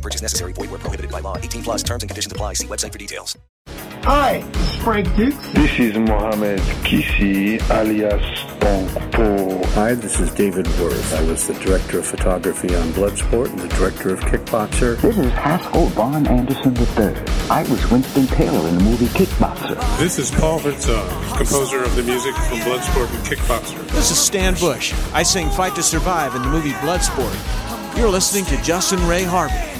No purchase necessary. Void where prohibited by law. 18 plus terms and conditions apply. See website for details. Hi, this is Frank Dux. This is Mohamed Qissi alias Tong Po. Hi, this is David Worth. I was the director of photography on Bloodsport and the director of Kickboxer. This is Haskell Vaughn Anderson III. I was Winston Taylor in the movie Kickboxer. This is Paul Vinson, composer of the music from Bloodsport and Kickboxer. This is Stan Bush. I sing Fight to Survive in the movie Bloodsport. You're listening to Justin Ray Harvey.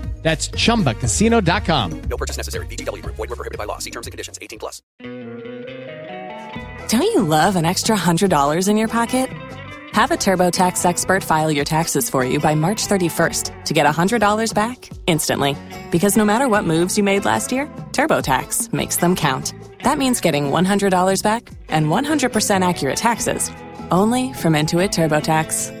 That's chumbacasino.com. No purchase necessary. VGW Group. Void were prohibited by law. See terms and conditions. 18 plus. Don't you love an extra $100 in your pocket? Have a TurboTax expert file your taxes for you by March 31st to get $100 back instantly. Because no matter what moves you made last year, TurboTax makes them count. That means getting $100 back and 100% accurate taxes only from Intuit TurboTax.